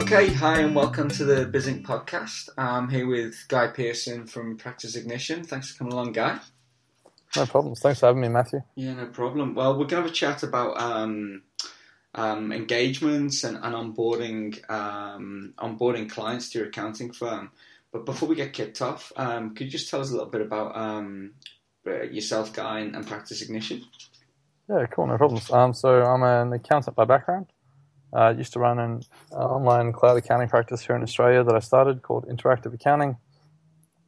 Okay, hi and welcome to the BizInc podcast. I'm here with Guy Pearson from Practice Ignition. Thanks for coming along, Guy. No problems. Thanks for having me, Matthew. Yeah, no problem. Well, we're going to have a chat about um, um, engagements and, and onboarding um, onboarding clients to your accounting firm. But before we get kicked off, um, could you just tell us a little bit about um, uh, yourself, Guy, and, and Practice Ignition? Yeah, cool, no problems. Um, so I'm an accountant by background. I uh, used to run an online cloud accounting practice here in Australia that I started called Interactive Accounting.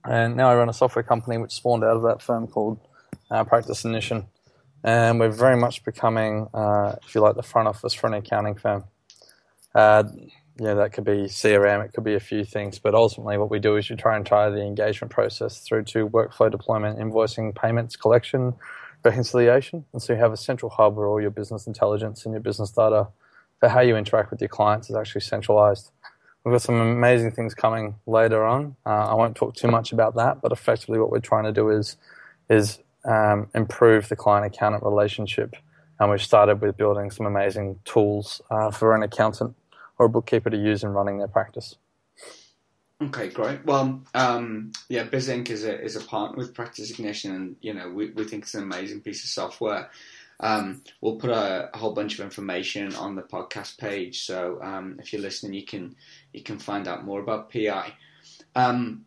And now I run a software company which spawned out of that firm called uh, Practice Ignition. And we're very much becoming, uh, if you like, the front office for an accounting firm. Uh, yeah, that could be CRM, it could be a few things, but ultimately what we do is you try and tie the engagement process through to workflow deployment, invoicing, payments, collection, reconciliation. And so you have a central hub where all your business intelligence and your business data for how you interact with your clients is actually centralized. We've got some amazing things coming later on. Uh, I won't talk too much about that, but effectively what we're trying to do is is um, improve the client accountant relationship. And we've started with building some amazing tools uh, for an accountant or a bookkeeper to use in running their practice. Okay, great. Well, um, yeah, BizInc is a is a partner with Practice Ignition, and you know we, we think it's an amazing piece of software. Um, we'll put a, a, whole bunch of information on the podcast page, so um, if you're listening, you can you can find out more about PI. Um,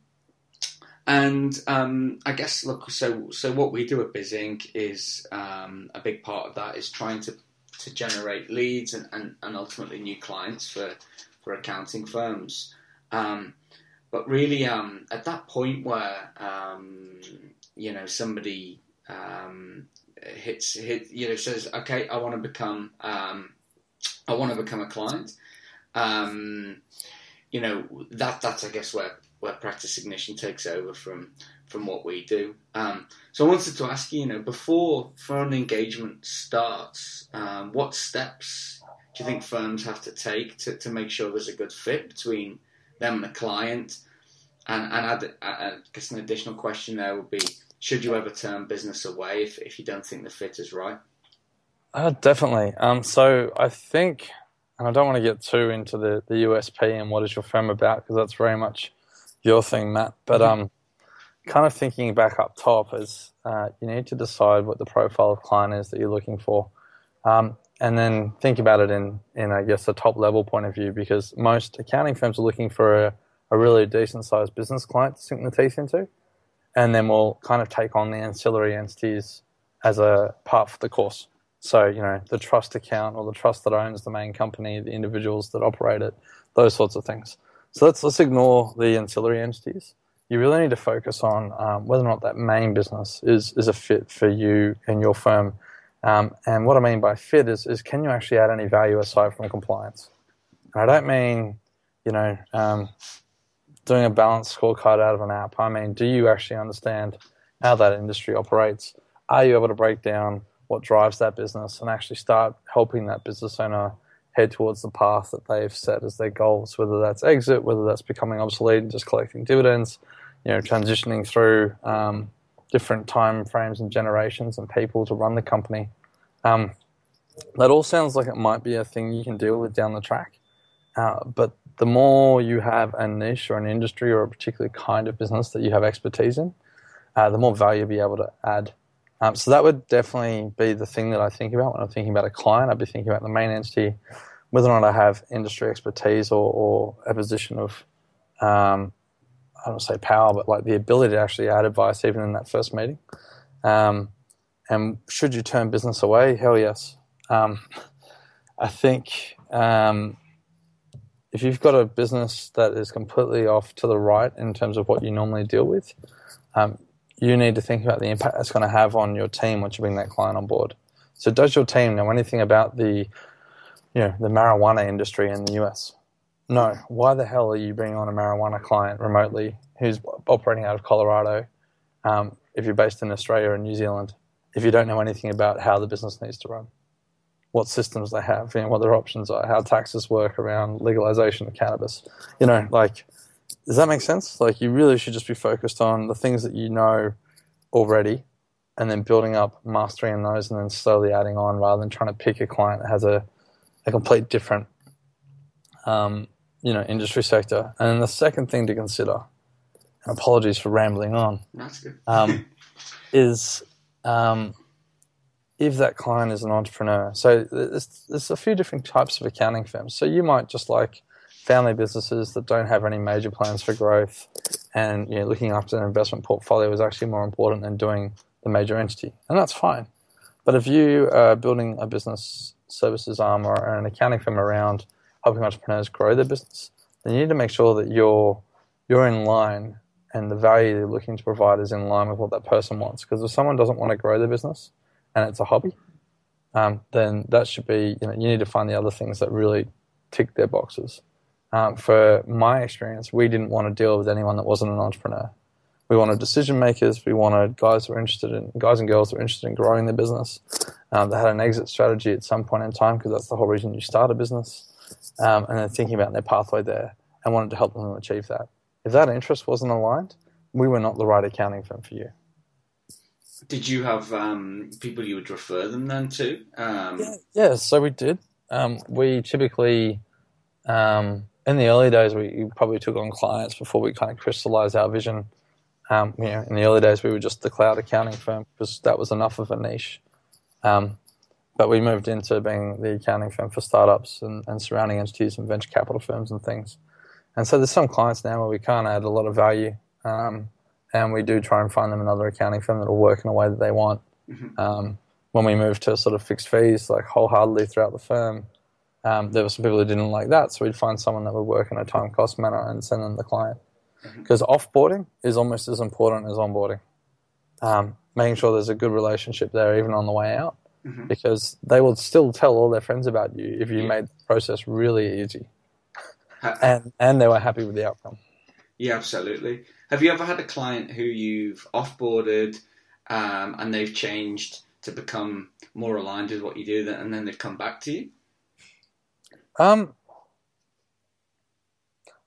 and um, I guess look, so so what we do at BizInc is um, a big part of that is trying to to generate leads and, and, and ultimately new clients for for accounting firms. Um, but really, at that point where you know somebody um, hits hit you know says okay I want to become um, I want to become a client. Um, you know that that's I guess where where practice ignition takes over from from what we do. Um, so I wanted to ask you you know before firm engagement starts um, what steps do you think firms have to take to, to make sure there's a good fit between them and the client? And and I guess an additional question there would be should you ever turn business away if, if you don't think the fit is right? Uh, definitely. Um, so I think, and I don't want to get too into the, the USP and what is your firm about because that's very much your thing, Matt. But mm-hmm. um, kind of thinking back up top is uh, you need to decide what the profile of client is that you're looking for. Um, and then think about it in, in, I guess, a top level point of view because most accounting firms are looking for a, a really decent sized business client to sink the teeth into and then we'll kind of take on the ancillary entities as a part of the course. So, you know, the trust account or the trust that owns the main company, the individuals that operate it, those sorts of things. So let's let's ignore the ancillary entities. You really need to focus on um, whether or not that main business is is a fit for you and your firm. Um, and what I mean by fit is is can you actually add any value aside from compliance? And I don't mean, you know, um, doing a balanced scorecard out of an app. I mean, do you actually understand how that industry operates? Are you able to break down what drives that business and actually start helping that business owner head towards the path that they've set as their goals, whether that's exit, whether that's becoming obsolete and just collecting dividends, you know, transitioning through um, different time frames and generations and people to run the company. Um, that all sounds like it might be a thing you can deal with down the track. Uh, but the more you have a niche or an industry or a particular kind of business that you have expertise in, uh, the more value you'll be able to add. Um, so that would definitely be the thing that I think about when I'm thinking about a client. I'd be thinking about the main entity, whether or not I have industry expertise or, or a position of, um, I don't say power, but like the ability to actually add advice even in that first meeting. Um, and should you turn business away? Hell yes. Um, I think um, if you've got a business that is completely off to the right in terms of what you normally deal with, um, you need to think about the impact that's going to have on your team once you bring that client on board. So, does your team know anything about the, you know, the marijuana industry in the US? No. Why the hell are you bringing on a marijuana client remotely who's operating out of Colorado? Um, if you're based in Australia and New Zealand, if you don't know anything about how the business needs to run what systems they have, you know, what their options are, how taxes work around legalization of cannabis. You know, like, does that make sense? Like, you really should just be focused on the things that you know already and then building up mastery in those and then slowly adding on rather than trying to pick a client that has a, a complete different um, you know industry sector. And the second thing to consider, and apologies for rambling on, That's good. um, is um, if that client is an entrepreneur. So there's, there's a few different types of accounting firms. So you might just like family businesses that don't have any major plans for growth, and you know, looking after their investment portfolio is actually more important than doing the major entity, and that's fine. But if you are building a business services arm or an accounting firm around helping entrepreneurs grow their business, then you need to make sure that you're you're in line and the value you're looking to provide is in line with what that person wants. Because if someone doesn't want to grow their business and it's a hobby, um, then that should be you know you need to find the other things that really tick their boxes. Um, for my experience, we didn't want to deal with anyone that wasn't an entrepreneur. We wanted decision makers. We wanted guys who were interested in guys and girls who were interested in growing their business. Um, they had an exit strategy at some point in time because that's the whole reason you start a business, um, and then thinking about their pathway there and wanted to help them achieve that. If that interest wasn't aligned, we were not the right accounting firm for you. Did you have um, people you would refer them then to? Um, Yeah, yeah, so we did. Um, we typically, um, in the early days, we probably took on clients before we kind of crystallized our vision. Um, you know, in the early days, we were just the cloud accounting firm because that was enough of a niche. Um, but we moved into being the accounting firm for startups and, and surrounding entities and venture capital firms and things. And so there's some clients now where we can't add a lot of value, um, and we do try and find them another accounting firm that will work in a way that they want. Um, when we moved to sort of fixed fees, like wholeheartedly throughout the firm, um, there were some people who didn't like that, so we'd find someone that would work in a time cost manner and send them the client. Because offboarding is almost as important as onboarding. Um, making sure there's a good relationship there, even on the way out, because they will still tell all their friends about you if you Yeah. made the process really easy and and they were happy with the outcome. Yeah, absolutely. Have you ever had a client who you've offboarded um, and they've changed to become more aligned with what you do, and then they've come back to you? Um,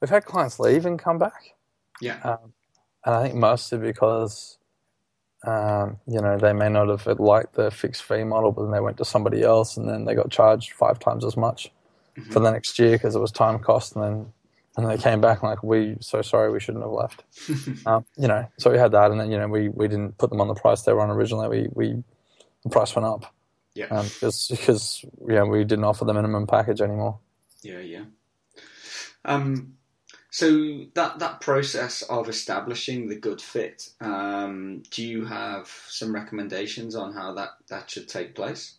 we've had clients leave and come back. Yeah. Um, and I think mostly because, um, you know, they may not have liked the fixed fee model, but then they went to somebody else and then they got charged five times as much for the next year because it was time cost. And then and they came back like, we so sorry, we shouldn't have left. um, you know, so we had that, and then you know, we, we didn't put them on the price they were on originally. We we the price went up Yeah. um, because because yeah, we didn't offer the minimum package anymore. Yeah, yeah. Um, so that that process of establishing the good fit, um, do you have some recommendations on how that that should take place?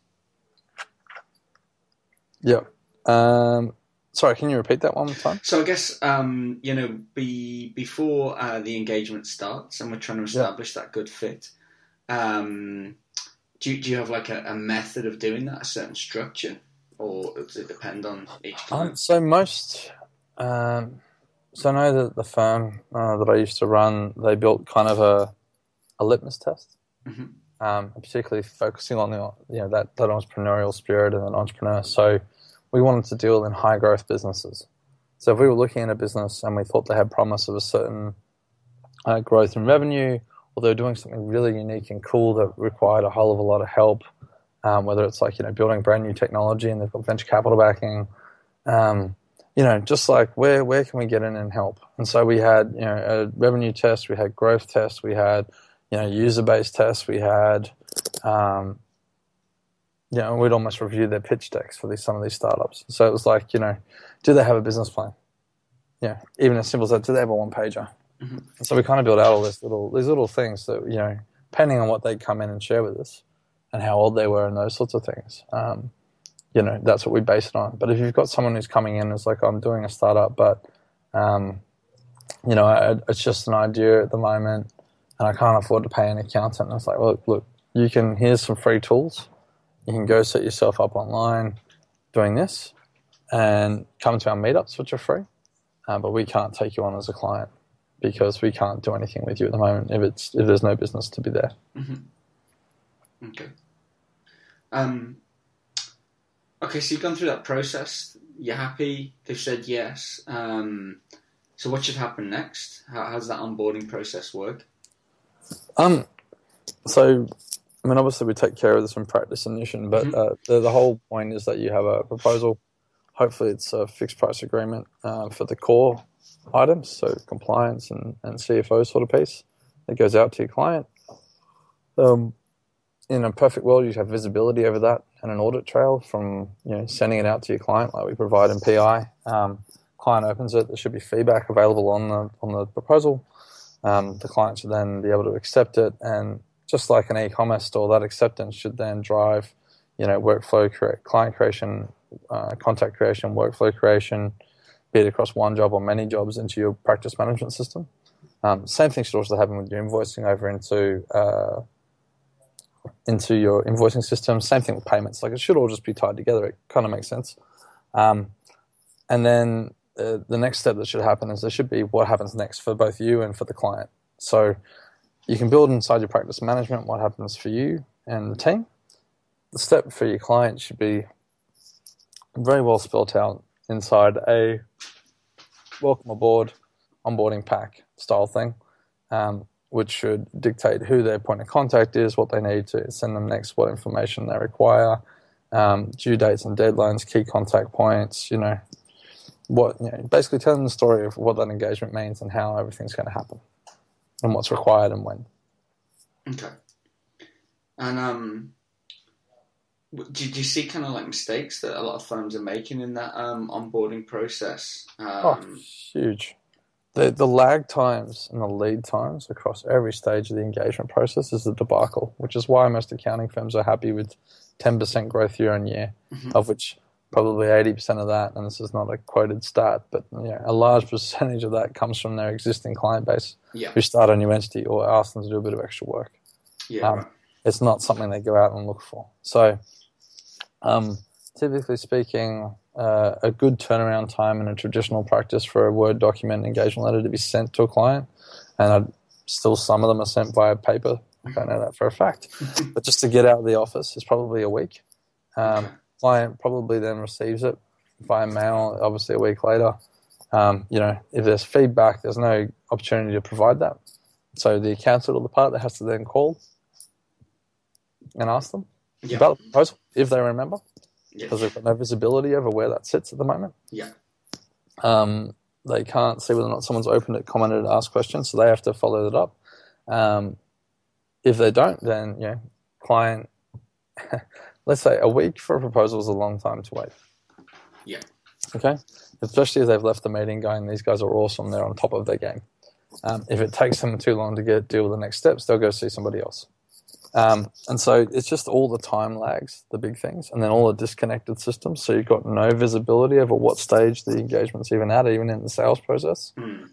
Yeah. Um, sorry, can you repeat that one more time? So I guess um, you know, be before uh, the engagement starts, and we're trying to establish that good fit. Um, do you, do you have like a, a method of doing that, a certain structure, or does it depend on each Um, client? so most, um, so I know that the firm uh, that I used to run, they built kind of a, a litmus test, Mhm. um, particularly focusing on the you know that, that entrepreneurial spirit and an entrepreneur. So we wanted to deal in high growth businesses. So if we were looking at a business and we thought they had promise of a certain uh, growth in revenue, or they were doing something really unique and cool that required a whole of a lot of help, um, whether it's like you know building brand new technology and they've got venture capital backing, um, you know, just like where where can we get in and help? And so we had you know a revenue test, we had growth test, we had you know user based tests, we had um, you know we'd almost review their pitch decks for these some of these startups. So it was like you know, do they have a business plan? Yeah, even as simple as that, do they have a one pager? Mhm. So we kind of built out all this little these little things that you know, depending on what they'd come in and share with us, and how old they were and those sorts of things. Um, you know, that's what we base it on. But if you've got someone who's coming in as like, I'm doing a startup, but um, you know, I, it's just an idea at the moment, and I can't afford to pay an accountant. And it's like, well, look, look, you can here's some free tools. You can go set yourself up online doing this, and come to our meetups, which are free. Uh, but we can't take you on as a client because we can't do anything with you at the moment if it's if there's no business to be there. Okay. Um, okay, so you've gone through that process. You're happy. They've said yes. Um, so what should happen next? How, how does that onboarding process work? Um, so, I mean, obviously we take care of this in Practice Ignition, but Mhm. uh, the, the whole point is that you have a proposal, hopefully it's a fixed price agreement uh, for the core items, so compliance and, and CFO sort of piece that goes out to your client. Um, in a perfect world, you have visibility over that and an audit trail from you know sending it out to your client, like we provide in PI. Um, client opens it, there should be feedback available on the on the proposal. Um, the client should then be able to accept it, and just like an e-commerce store, that acceptance should then drive, you know, workflow, client creation, uh, contact creation, workflow creation, be it across one job or many jobs into your practice management system. Um, same thing should also happen with your invoicing over into uh, into your invoicing system. Same thing with payments. Like it should all just be tied together. It kind of makes sense. Um, and then uh, the next step that should happen is there should be what happens next for both you and for the client. So you can build inside your practice management what happens for you and the team. The step for your client should be very well spelled out inside a welcome aboard onboarding pack style thing. Um, which should dictate who their point of contact is, what they need to send them next, what information they require, um, due dates and deadlines, key contact points, you know, what, you know, basically telling the story of what that engagement means and how everything's going to happen and what's required and when. Okay. And um, did you see kind of like mistakes that a lot of firms are making in that um, onboarding process? Oh, um, oh, huge the, the lag times and the lead times across every stage of the engagement process is a debacle, which is why most accounting firms are happy with 10% growth year on year, mm-hmm. of which probably 80% of that, and this is not a quoted stat, but you know, a large percentage of that comes from their existing client base yeah. who start a new entity or ask them to do a bit of extra work. Yeah, um. It's not something they go out and look for. So, um, typically speaking, uh, a good turnaround time in a traditional practice for a Word document engagement letter to be sent to a client, and I'd, still some of them are sent via paper. I don't know that for a fact, but just to get out of the office is probably a week. Um, client probably then receives it via mail, obviously a week later. Um, you know, if there's feedback, there's no opportunity to provide that. So the accountant or the partner has to then call and ask them yeah. about the proposal if they remember because they've got no visibility over where that sits at the moment. Yeah. Um, they can't see whether or not someone's opened it, commented, asked questions, so they have to follow that up. Um, if they don't, then you know, client. let's say a week for a proposal is a long time to wait. Yeah. Okay. Especially as they've left the meeting going, these guys are awesome. They're on top of their game. Um, if it takes them too long to get deal with the next steps, they'll go see somebody else. Um, and so it's just all the time lags, the big things, and then all the disconnected systems. So you've got no visibility over what stage the engagement's even at, even in the sales process. Mm.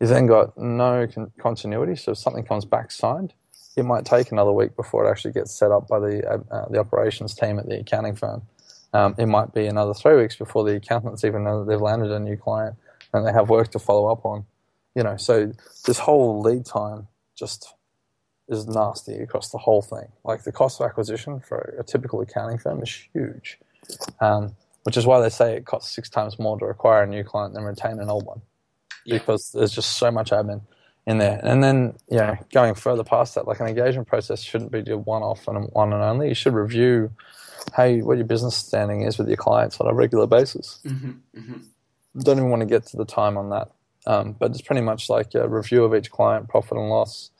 You've then got no con- continuity. So if something comes back signed, it might take another week before it actually gets set up by the uh, uh, the operations team at the accounting firm. Um, it might be another three weeks before the accountants even know that they've landed a new client and they have work to follow up on. You know, so this whole lead time just is nasty across the whole thing. Like the cost of acquisition for a typical accounting firm is huge, um, which is why they say it costs six times more to acquire a new client than retain an old one, yeah. because there's just so much admin in there. And then, yeah, going further past that, like an engagement process shouldn't be a one-off and one and only. You should review how you, what your business standing is with your clients on a regular basis. Mm-hmm, mm-hmm. Don't even want to get to the time on that. Um, but it's pretty much like a review of each client, profit and loss,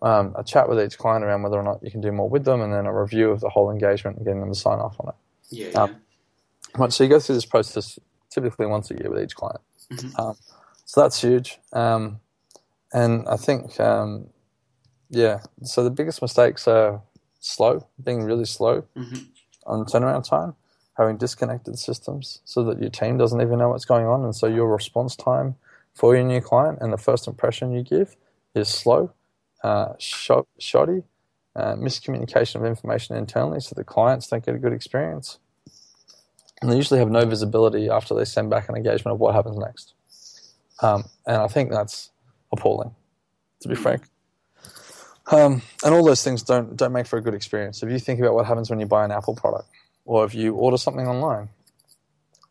um, a chat with each client around whether or not you can do more with them, and then a review of the whole engagement and getting them to sign off on it. Yeah. Um, yeah. So you go through this process typically once a year with each client. Mm-hmm. Um, so that's huge. Um, and I think, um, yeah, so the biggest mistakes are slow, being really slow mm-hmm. on turnaround time, having disconnected systems so that your team doesn't even know what's going on. And so your response time for your new client and the first impression you give is slow uh, shoddy, uh, miscommunication of information internally, so the clients don't get a good experience. And they usually have no visibility after they send back an engagement of what happens next. Um, and I think that's appalling, to be frank. Um, and all those things don't don't make for a good experience. If you think about what happens when you buy an Apple product, or if you order something online,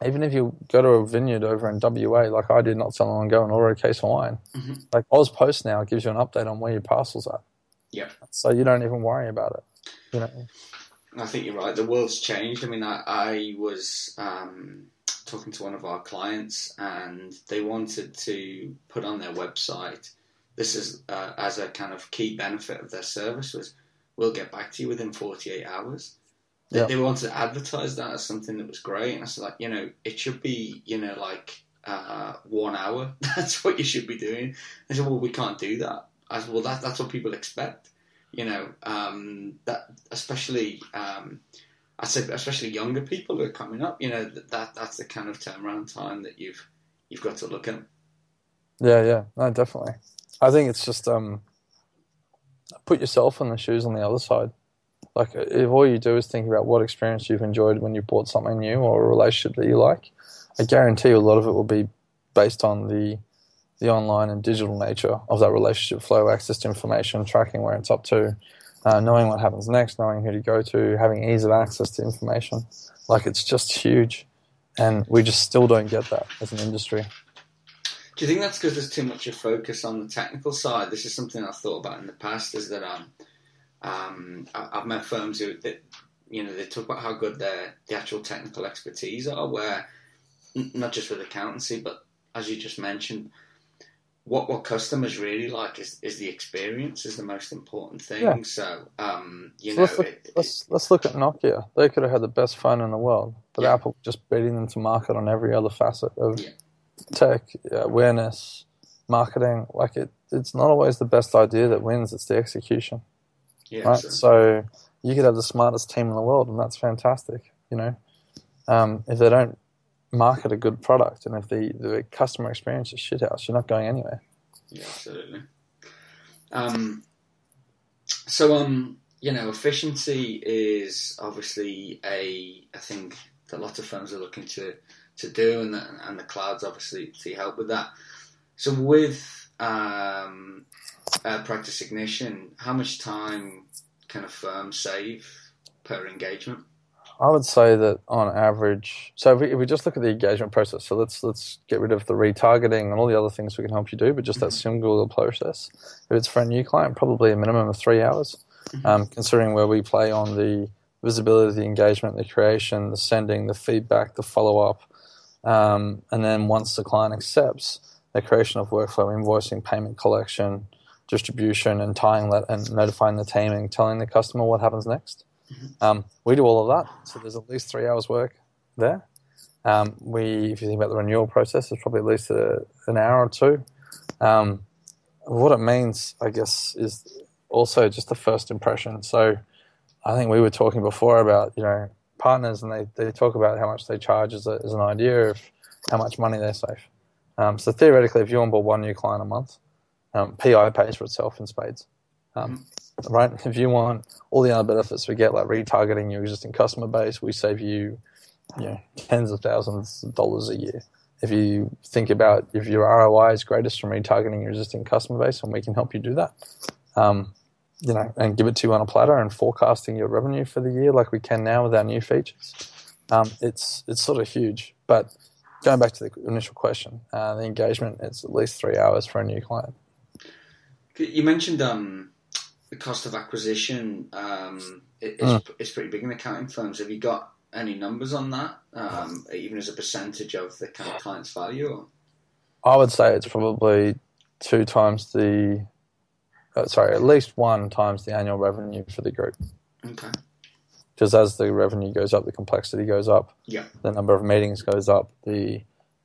even if you go to a vineyard over in WA, like I did not so long ago, and order a case of wine, mm-hmm. like Oz Post now gives you an update on where your parcels are. Yeah. So you don't even worry about it. You know. I think you're right. The world's changed. I mean, I, I was um, talking to one of our clients, and they wanted to put on their website. This is uh, as a kind of key benefit of their service was, we'll get back to you within 48 hours. They, they wanted to advertise that as something that was great, and I said, like, you know, it should be, you know, like uh, one hour. That's what you should be doing. They said, well, we can't do that. I said, well, that, that's what people expect. You know, um, that especially, um, I said, especially younger people who are coming up. You know, that, that that's the kind of turnaround time that you've you've got to look at. Yeah, yeah, no, definitely. I think it's just um, put yourself in the shoes on the other side. Like, if all you do is think about what experience you've enjoyed when you bought something new or a relationship that you like, I guarantee you a lot of it will be based on the the online and digital nature of that relationship flow, access to information, tracking where it's up to, uh, knowing what happens next, knowing who to go to, having ease of access to information. Like, it's just huge, and we just still don't get that as an industry. Do you think that's because there's too much of focus on the technical side? This is something I've thought about in the past. Is that um, um, I've met firms who that you know they talk about how good their the actual technical expertise are, where not just with accountancy, but as you just mentioned, what what customers really like is, is the experience is the most important thing. Yeah. So um, you So know, let's look, it, let's let's look at Nokia. They could have had the best phone in the world, but Yeah. Apple just beating them to market on every other facet of Yeah. tech, uh, awareness, marketing. Like it, it's not always the best idea that wins; it's the execution, yeah, right? so- So you could have the smartest team in the world, and that's fantastic. You know, um, if they don't market a good product, and if the the customer experience is shithouse, you're not going anywhere. Yeah, absolutely. Um, so, um, you know, efficiency is obviously a a thing that lots of firms are looking to to do, and the, and the cloud's obviously to help with that. So, with um, uh, practice ignition, how much time can a firm save per engagement? I would say that on average, so if we, if we just look at the engagement process, so let's let's get rid of the retargeting and all the other things we can help you do, but just that single process. If it's for a new client, probably a minimum of three hours, um, considering where we play on the visibility, the engagement, the creation, the sending, the feedback, the follow up, um, and then once the client accepts, the creation of workflow, invoicing, payment collection, distribution, and tying that and notifying the team and telling the customer what happens next. Um, we do all of that, so there's at least three hours work there. Um, we, if you think about the renewal process, it's probably at least a, an hour or two. Um, what it means, I guess, is also just the first impression. So, I think we were talking before about you know partners, and they, they talk about how much they charge as, a, as an idea of how much money they save. Um, so theoretically, if you onboard one new client a month, um, PI pays for itself in spades. Um, right? If you want all the other benefits we get, like retargeting your existing customer base, we save you, you know, tens of thousands of dollars a year. If you think about if your ROI is greatest from retargeting your existing customer base, and we can help you do that, um, you know, and give it to you on a platter and forecasting your revenue for the year like we can now with our new features, um, it's it's sort of huge. But going back to the initial question, uh, the engagement it's at least three hours for a new client. You mentioned um, the cost of acquisition um, is, is pretty big in accounting firms. Have you got any numbers on that, um, even as a percentage of the kind of client's value? Or? I would say it's probably two times the, uh, sorry, at least one times the annual revenue for the group. Okay. Because as the revenue goes up, the complexity goes up, Yeah. the number of meetings goes up, the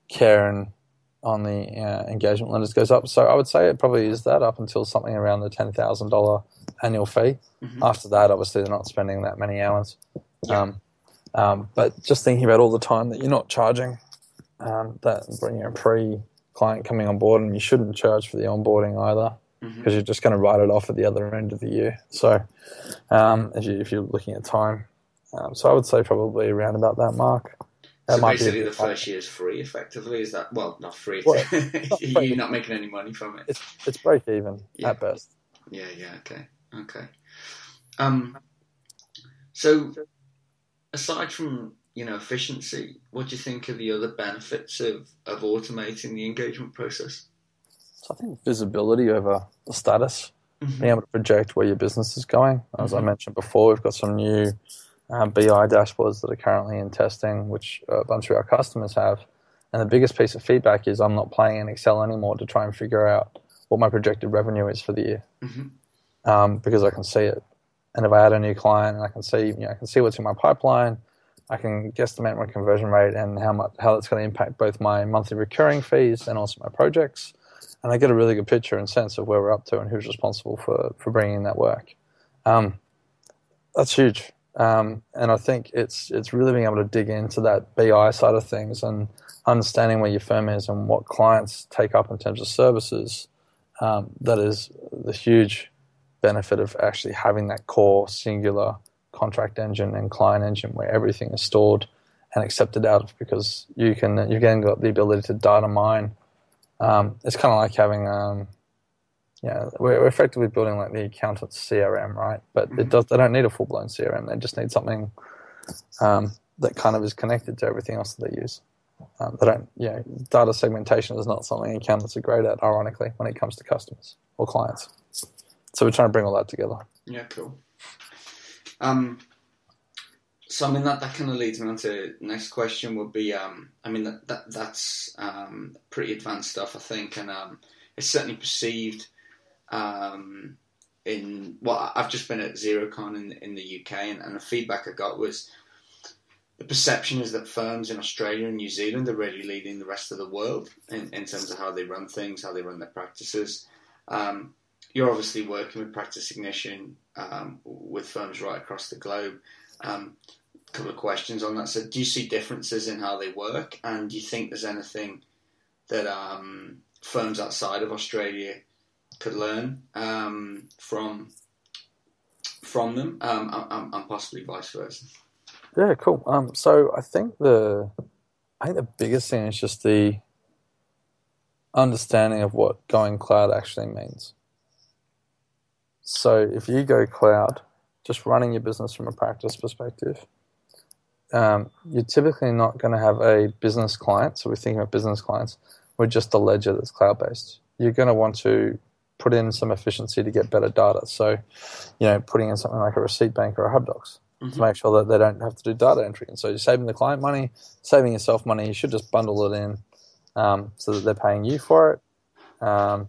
care and on the uh, engagement letters goes up. So I would say it probably is that up until something around the ten thousand dollar annual fee. Mhm. After that, obviously, they're not spending that many hours. Yeah. Um, um, but just thinking about all the time that you're not charging, um, that bringing a pre client coming on board, and you shouldn't charge for the onboarding either because you're just going to write it off at the other end of the year. So um, if, you, if you're looking at time, um, so I would say probably around about that mark. That So might be a basically, the first year is free, effectively. Is that well, not free? Well, You're not making any money from it. It's it's break even Yeah. at best. Yeah, yeah, okay, okay. Um, so aside from you know efficiency, what do you think are the other benefits of of automating the engagement process? So I think visibility over the status, Mhm. being able to project where your business is going. As I Mhm. mentioned before, we've got some new uh, BI dashboards that are currently in testing, which a bunch of our customers have. And the biggest piece of feedback is I'm not playing in Excel anymore to try and figure out what my projected revenue is for the year Mm-hmm. um, because I can see it. And if I add a new client and I can see, you know, I can see what's in my pipeline, I can guesstimate my conversion rate and how much how that's going to impact both my monthly recurring fees and also my projects. And I get a really good picture and sense of where we're up to and who's responsible for for bringing in that work. Um, that's huge. Um, and I think it's it's really being able to dig into that BI side of things and understanding where your firm is and what clients take up in terms of services. Um, that is the huge benefit of actually having that core singular contract engine and client engine where everything is stored and accepted out of because you can you've again got the ability to data mine. Um, it's kind of like having um, yeah, we're, effectively building like the accountant's CRM, right? But it does they don't need a full blown CRM. They just need something um, that kind of is connected to everything else that they use. Um, they don't, yeah, data segmentation is not something accountants are great at, ironically, when it comes to customers or clients. So we're trying to bring all that together. Yeah, cool. Um, so I mean that, that kind of leads me on to the next question would be um, I mean that, that that's um, pretty advanced stuff I think and um, it's certainly perceived um, in well I've just been at Xerocon in in the UK and, and the feedback I got was the perception is that firms in Australia and New Zealand are really leading the rest of the world in, in terms of how they run things, how they run their practices. Um, you're obviously working with Practice Ignition um, with firms right across the globe. Um, a couple of questions on that. So, do you see differences in how they work, and do you think there's anything that um, firms outside of Australia could learn um, from from them, um, and, possibly vice versa? Yeah, cool. Um, so I think the I think the biggest thing is just the understanding of what going cloud actually means. So if you go cloud, just running your business from a practice perspective, um, you're typically not going to have a business client. So we're thinking about business clients with just a ledger that's cloud based. You're going to want to put in some efficiency to get better data. So, you know, putting in something like a receipt bank or a HubDocs to make sure that they don't have to do data entry. And so you're saving the client money, saving yourself money. You should just bundle it in um, so that they're paying you for it, um,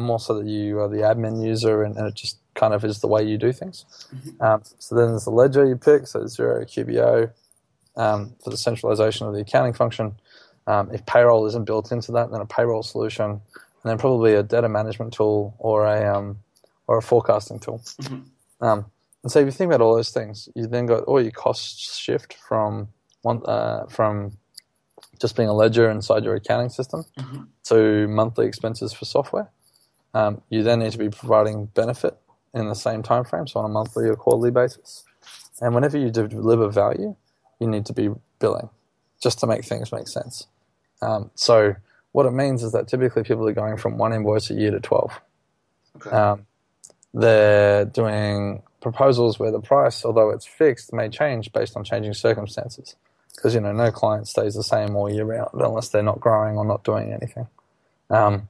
more so that you are the admin user and, and, it just kind of is the way you do things. Um, so then there's the ledger you pick, so Xero QBO um, for the centralization of the accounting function. Um, if payroll isn't built into that, then a payroll solution, and then probably a data management tool or a um, or a forecasting tool. Um, and so if you think about all those things, you then got all your costs shift from one uh, from just being a ledger inside your accounting system Mm-hmm. to monthly expenses for software. Um, you then need to be providing benefit in the same time frame, so on a monthly or quarterly basis. And whenever you deliver value, you need to be billing just to make things make sense. Um, so what it means is that typically people are going from one invoice a year to 12. Okay. Um, they're doing proposals where the price, although it's fixed, may change based on changing circumstances. Because you know, no client stays the same all year round unless they're not growing or not doing anything. Um,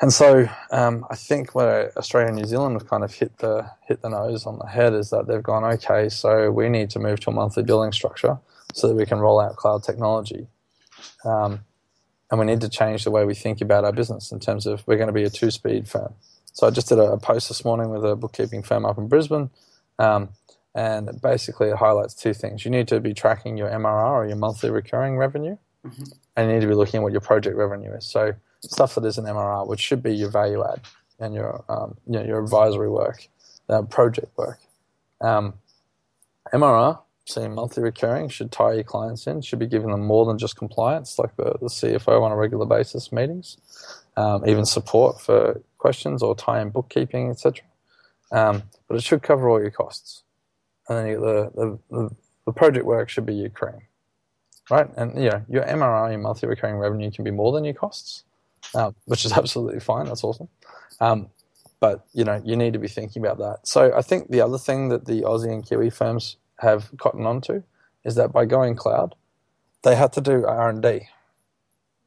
and so um, I think where Australia and New Zealand have kind of hit the hit the nose on the head is that they've gone, okay, so we need to move to a monthly billing structure so that we can roll out cloud technology. Um, and we need to change the way we think about our business in terms of we're going to be a two speed firm. So I just did a post this morning with a bookkeeping firm up in Brisbane, um, and basically it highlights two things. You need to be tracking your MRR or your monthly recurring revenue, and you need to be looking at what your project revenue is. So stuff that is an MRR, which should be your value add and your um, you know, your advisory work, uh, project work. Um, MRR, your monthly recurring, should tie your clients in, should be giving them more than just compliance, like the, the CFO on a regular basis meetings, um, even support for questions or tie in bookkeeping, etc. Um, but it should cover all your costs. And then you, the, the, the, project work should be your cream, right? And you know, your MRR, your monthly recurring revenue, can be more than your costs, uh, which is absolutely fine. That's awesome. Um, but you know, you need to be thinking about that. So I think the other thing that the Aussie and Kiwi firms have gotten onto is that by going cloud, they had to do R and D.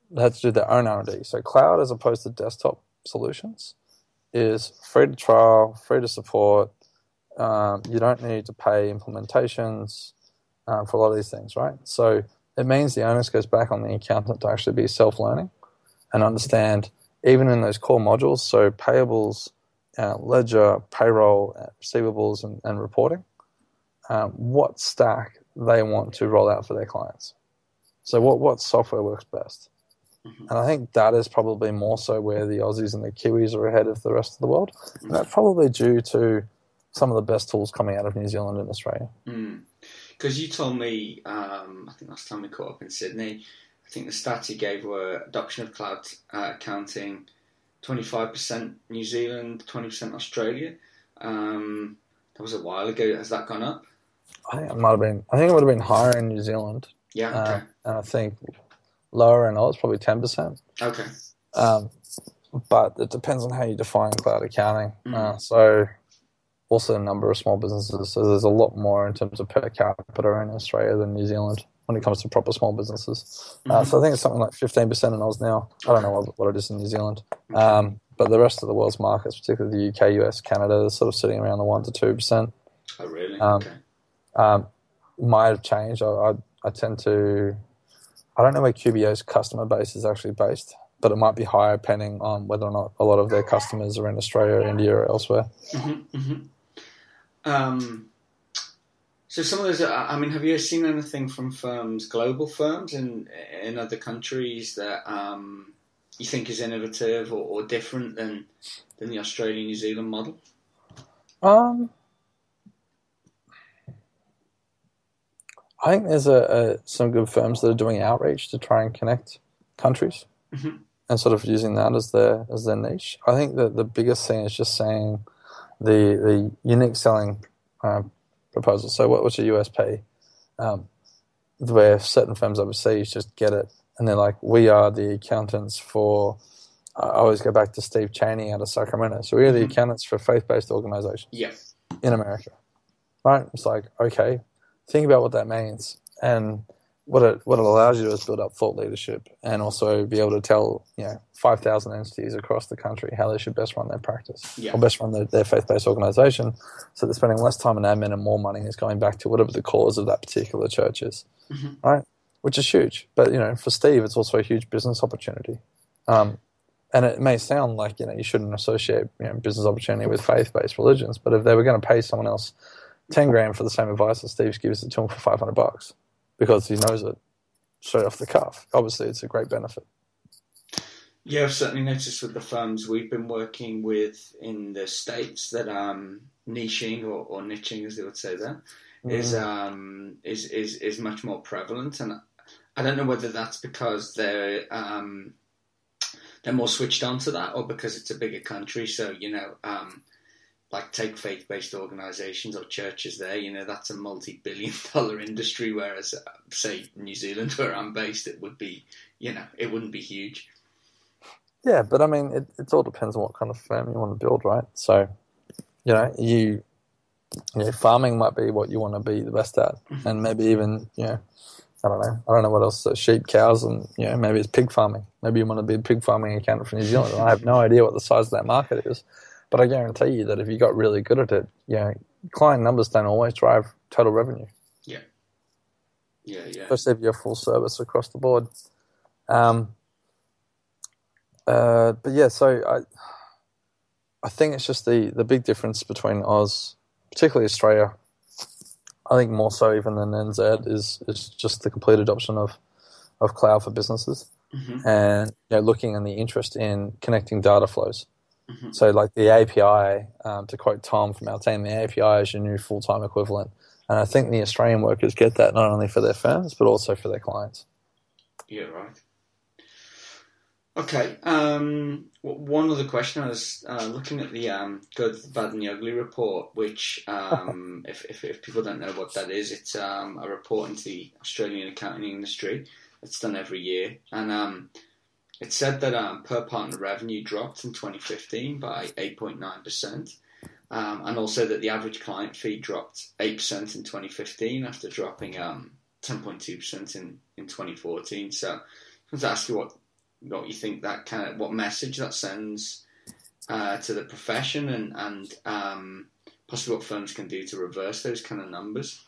They had to do their own R and D. So cloud, as opposed to desktop solutions, is free to trial, free to support. Um, you don't need to pay implementations um, for a lot of these things, right? So it means the onus goes back on the accountant to actually be self-learning and understand even in those core modules, so payables, uh, ledger, payroll, uh, receivables, and, and reporting, um, what stack they want to roll out for their clients. So what what software works best? Mm-hmm. And I think that is probably more so where the Aussies and the Kiwis are ahead of the rest of the world. Mm-hmm. And that's probably due to some of the best tools coming out of New Zealand and Australia. Because mm. you told me, um, I think last time we caught up in Sydney, I think the stats you gave were adoption of cloud uh, accounting, 25% New Zealand, 20% Australia. Um, that was a while ago. Has that gone up? I think it might have been. I think it would have been higher in New Zealand. Yeah. Uh, okay. Uh, and I think lower in Oz, probably ten percent. Okay. Um, but it depends on how you define cloud accounting. Mm. Uh, so also a number of small businesses. So there's a lot more in terms of per capita in Australia than New Zealand when it comes to proper small businesses. Uh, mm-hmm. Uh, so I think it's something like 15% in Oz now. I don't know what, what it is in New Zealand. Um, but the rest of the world's markets, particularly the UK, US, Canada, is sort of sitting around the 1% to 2%. Oh, really? Um, okay. Um, might have changed. I, I, I, tend to, I don't know where QBO's customer base is actually based, but it might be higher depending on whether or not a lot of their customers are in Australia, India, or elsewhere. Mm-hmm, mm-hmm. Um, so some of those, I mean, have you seen anything from firms, global firms in in other countries that um, you think is innovative or, or, different than than the Australian New Zealand model? Um, I think there's a, a, some good firms that are doing outreach to try and connect countries mm-hmm. and sort of using that as their as their niche. I think that the biggest thing is just saying the the unique selling uh, proposal. So what, what's your USP? Um, where certain firms overseas just get it and they're like, we are the accountants for. I always go back to Steve Cheney out of Sacramento. So we are the mm-hmm. accountants for faith-based organizations. Yeah. In America, right? It's like okay, think about what that means and what it what it allows you to do is build up thought leadership and also be able to tell you know five thousand entities across the country how they should best run their practice yeah. or best run their, their faith based organization. So they're spending less time on admin and more money is going back to whatever the cause of that particular church is, mm-hmm. right? Which is huge, but you know for Steve it's also a huge business opportunity. Um, and it may sound like you know you shouldn't associate you know, business opportunity with faith based religions, but if they were going to pay someone else ten grand for the same advice that Steve gives it to him for five hundred bucks because he knows it straight off the cuff. Obviously, it's a great benefit. Yeah, I've certainly noticed with the firms we've been working with in the states that um, niching or, or niching, as they would say there, mm. is um, is is is much more prevalent, and I don't know whether that's because they're um, they're more switched on to that, or because it's a bigger country. So you know, um, like take faith based organizations or churches there, you know, that's a multi billion dollar industry. Whereas, uh, say, New Zealand, where I'm based, it would be, you know, it wouldn't be huge. Yeah, but I mean, it, it all depends on what kind of firm you want to build, right? So, you know, you, you know, farming might be what you want to be the best at, mm-hmm. and maybe even, you know, I don't know. I don't know what else. Uh, sheep, cows, and you know, maybe it's pig farming. Maybe you want to be a pig farming accountant for New Zealand. I have no idea what the size of that market is. But I guarantee you that if you got really good at it, you know, client numbers don't always drive total revenue. Yeah. Yeah, yeah. Especially if you're full service across the board. Um, uh, but yeah, so I, I think it's just the, the big difference between Oz, particularly Australia, I think more so even than NZ, is, is just the complete adoption of, of cloud for businesses mm-hmm. and you know, looking and the interest in connecting data flows. Mm-hmm. So, like the API, um, to quote Tom from our team, the API is your new full time equivalent. And I think the Australian workers get that not only for their firms, but also for their clients. Yeah, right. Okay. Um, one other question I was uh, looking at the um, Good, Bad, and the Ugly report, which, um, if, if, if, people don't know what that is, it's um, a report into the Australian accounting industry. It's done every year. And um, it said that um, per partner revenue dropped in 2015 by 8.9%, um, and also that the average client fee dropped 8% in 2015 after dropping um, 10.2% in, in 2014. So I want to ask you what, what you think that kind of, what message that sends uh, to the profession and, and um, possibly what firms can do to reverse those kind of numbers.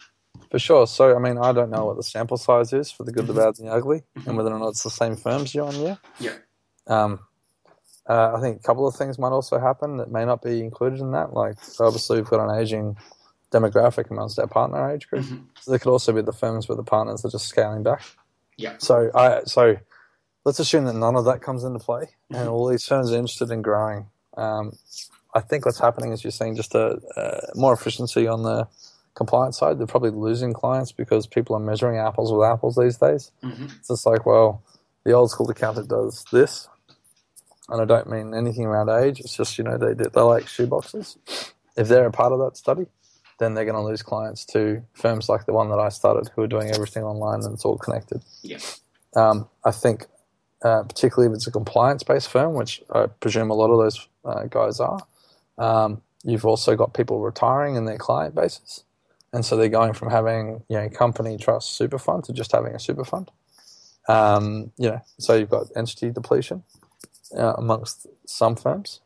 For sure. So, I mean, I don't know what the sample size is for the good, the Mhm. bad, and the ugly, and whether or not it's the same firms year on year. Yeah. Um, uh, I think a couple of things might also happen that may not be included in that. Like, obviously, we've got an aging demographic amongst our partner age group. Mhm. So there could also be the firms where the partners are just scaling back. Yeah. So, I so let's assume that none of that comes into play, and Mhm. all these firms are interested in growing. Um, I think what's happening is you're seeing just a, a more efficiency on the compliance side. They're probably losing clients because people are measuring apples with apples these days. Mhm. It's just like, well, the old school accountant does this, and I don't mean anything around age. It's just you know they they like shoeboxes. If they're a part of that study, then they're going to lose clients to firms like the one that I started, who are doing everything online and it's all connected. Yeah. Um, I think, uh, particularly if it's a compliance-based firm, which I presume a lot of those uh, guys are, um, you've also got people retiring in their client bases, and so they're going from having you know company trust super fund to just having a super fund. Um, you know, so you've got entity depletion uh, amongst some firms,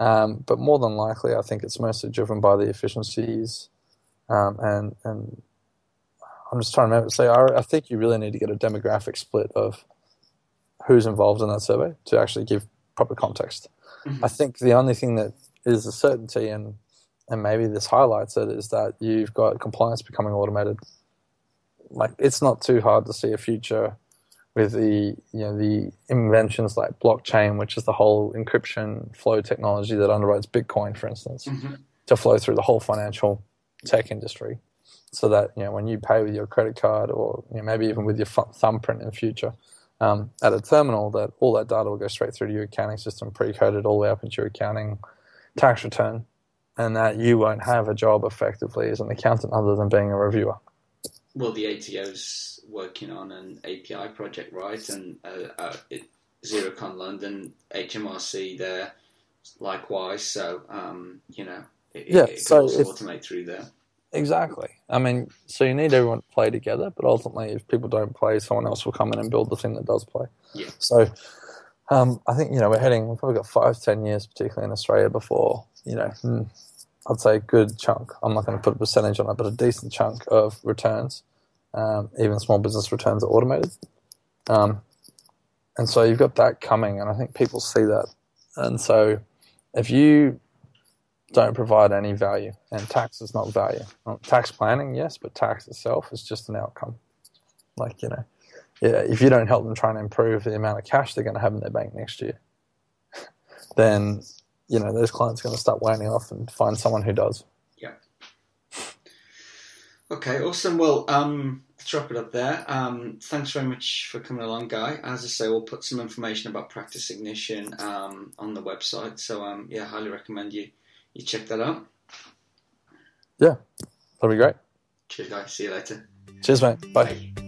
um, but more than likely, I think it's mostly driven by the efficiencies, um, and and I'm just trying to remember. So I, I think you really need to get a demographic split of who's involved in that survey to actually give proper context. Mhm. I think the only thing that is a certainty, and and maybe this highlights it, is that you've got compliance becoming automated. Like it's not too hard to see a future with the you know the inventions like blockchain, which is the whole encryption flow technology that underwrites Bitcoin, for instance, Mhm. to flow through the whole financial tech industry, so that you know when you pay with your credit card or you know, maybe even with your thumbprint in future. Um, at a terminal, that all that data will go straight through to your accounting system, pre-coded all the way up into your accounting tax return, and that you won't have a job effectively as an accountant other than being a reviewer. Well, the ATO's working on an API project, right? And uh, uh, it, Xerocon London, HMRC there, likewise. So, um, you know, it, Yeah, it, it so can automate through there. Exactly. I mean, so you need everyone to play together, but ultimately, if people don't play, someone else will come in and build the thing that does play. Yeah. So, um, I think you know we're heading. We've probably got five, ten years, particularly in Australia, before you know. hmm, I'd say a good chunk. I'm not going to put a percentage on it, but a decent chunk of returns, um, even small business returns, are automated. Um, and so you've got that coming, and I think people see that. And so, if you don't provide any value, and tax is not value. Well, tax planning, yes, but tax itself is just an outcome. Like you know, yeah, if you don't help them try and improve the amount of cash they're going to have in their bank next year, then you know those clients are going to start waning off and find someone who does. Yeah. Okay, awesome. Well, um, let's wrap it up there. Um, thanks very much for coming along, Guy. As I say, we'll put some information about Practice Ignition um, on the website. So, um, yeah, highly recommend you you check that out. Yeah, That'll be great. Cheers, Guy. See you later. Cheers, mate. Bye. Bye.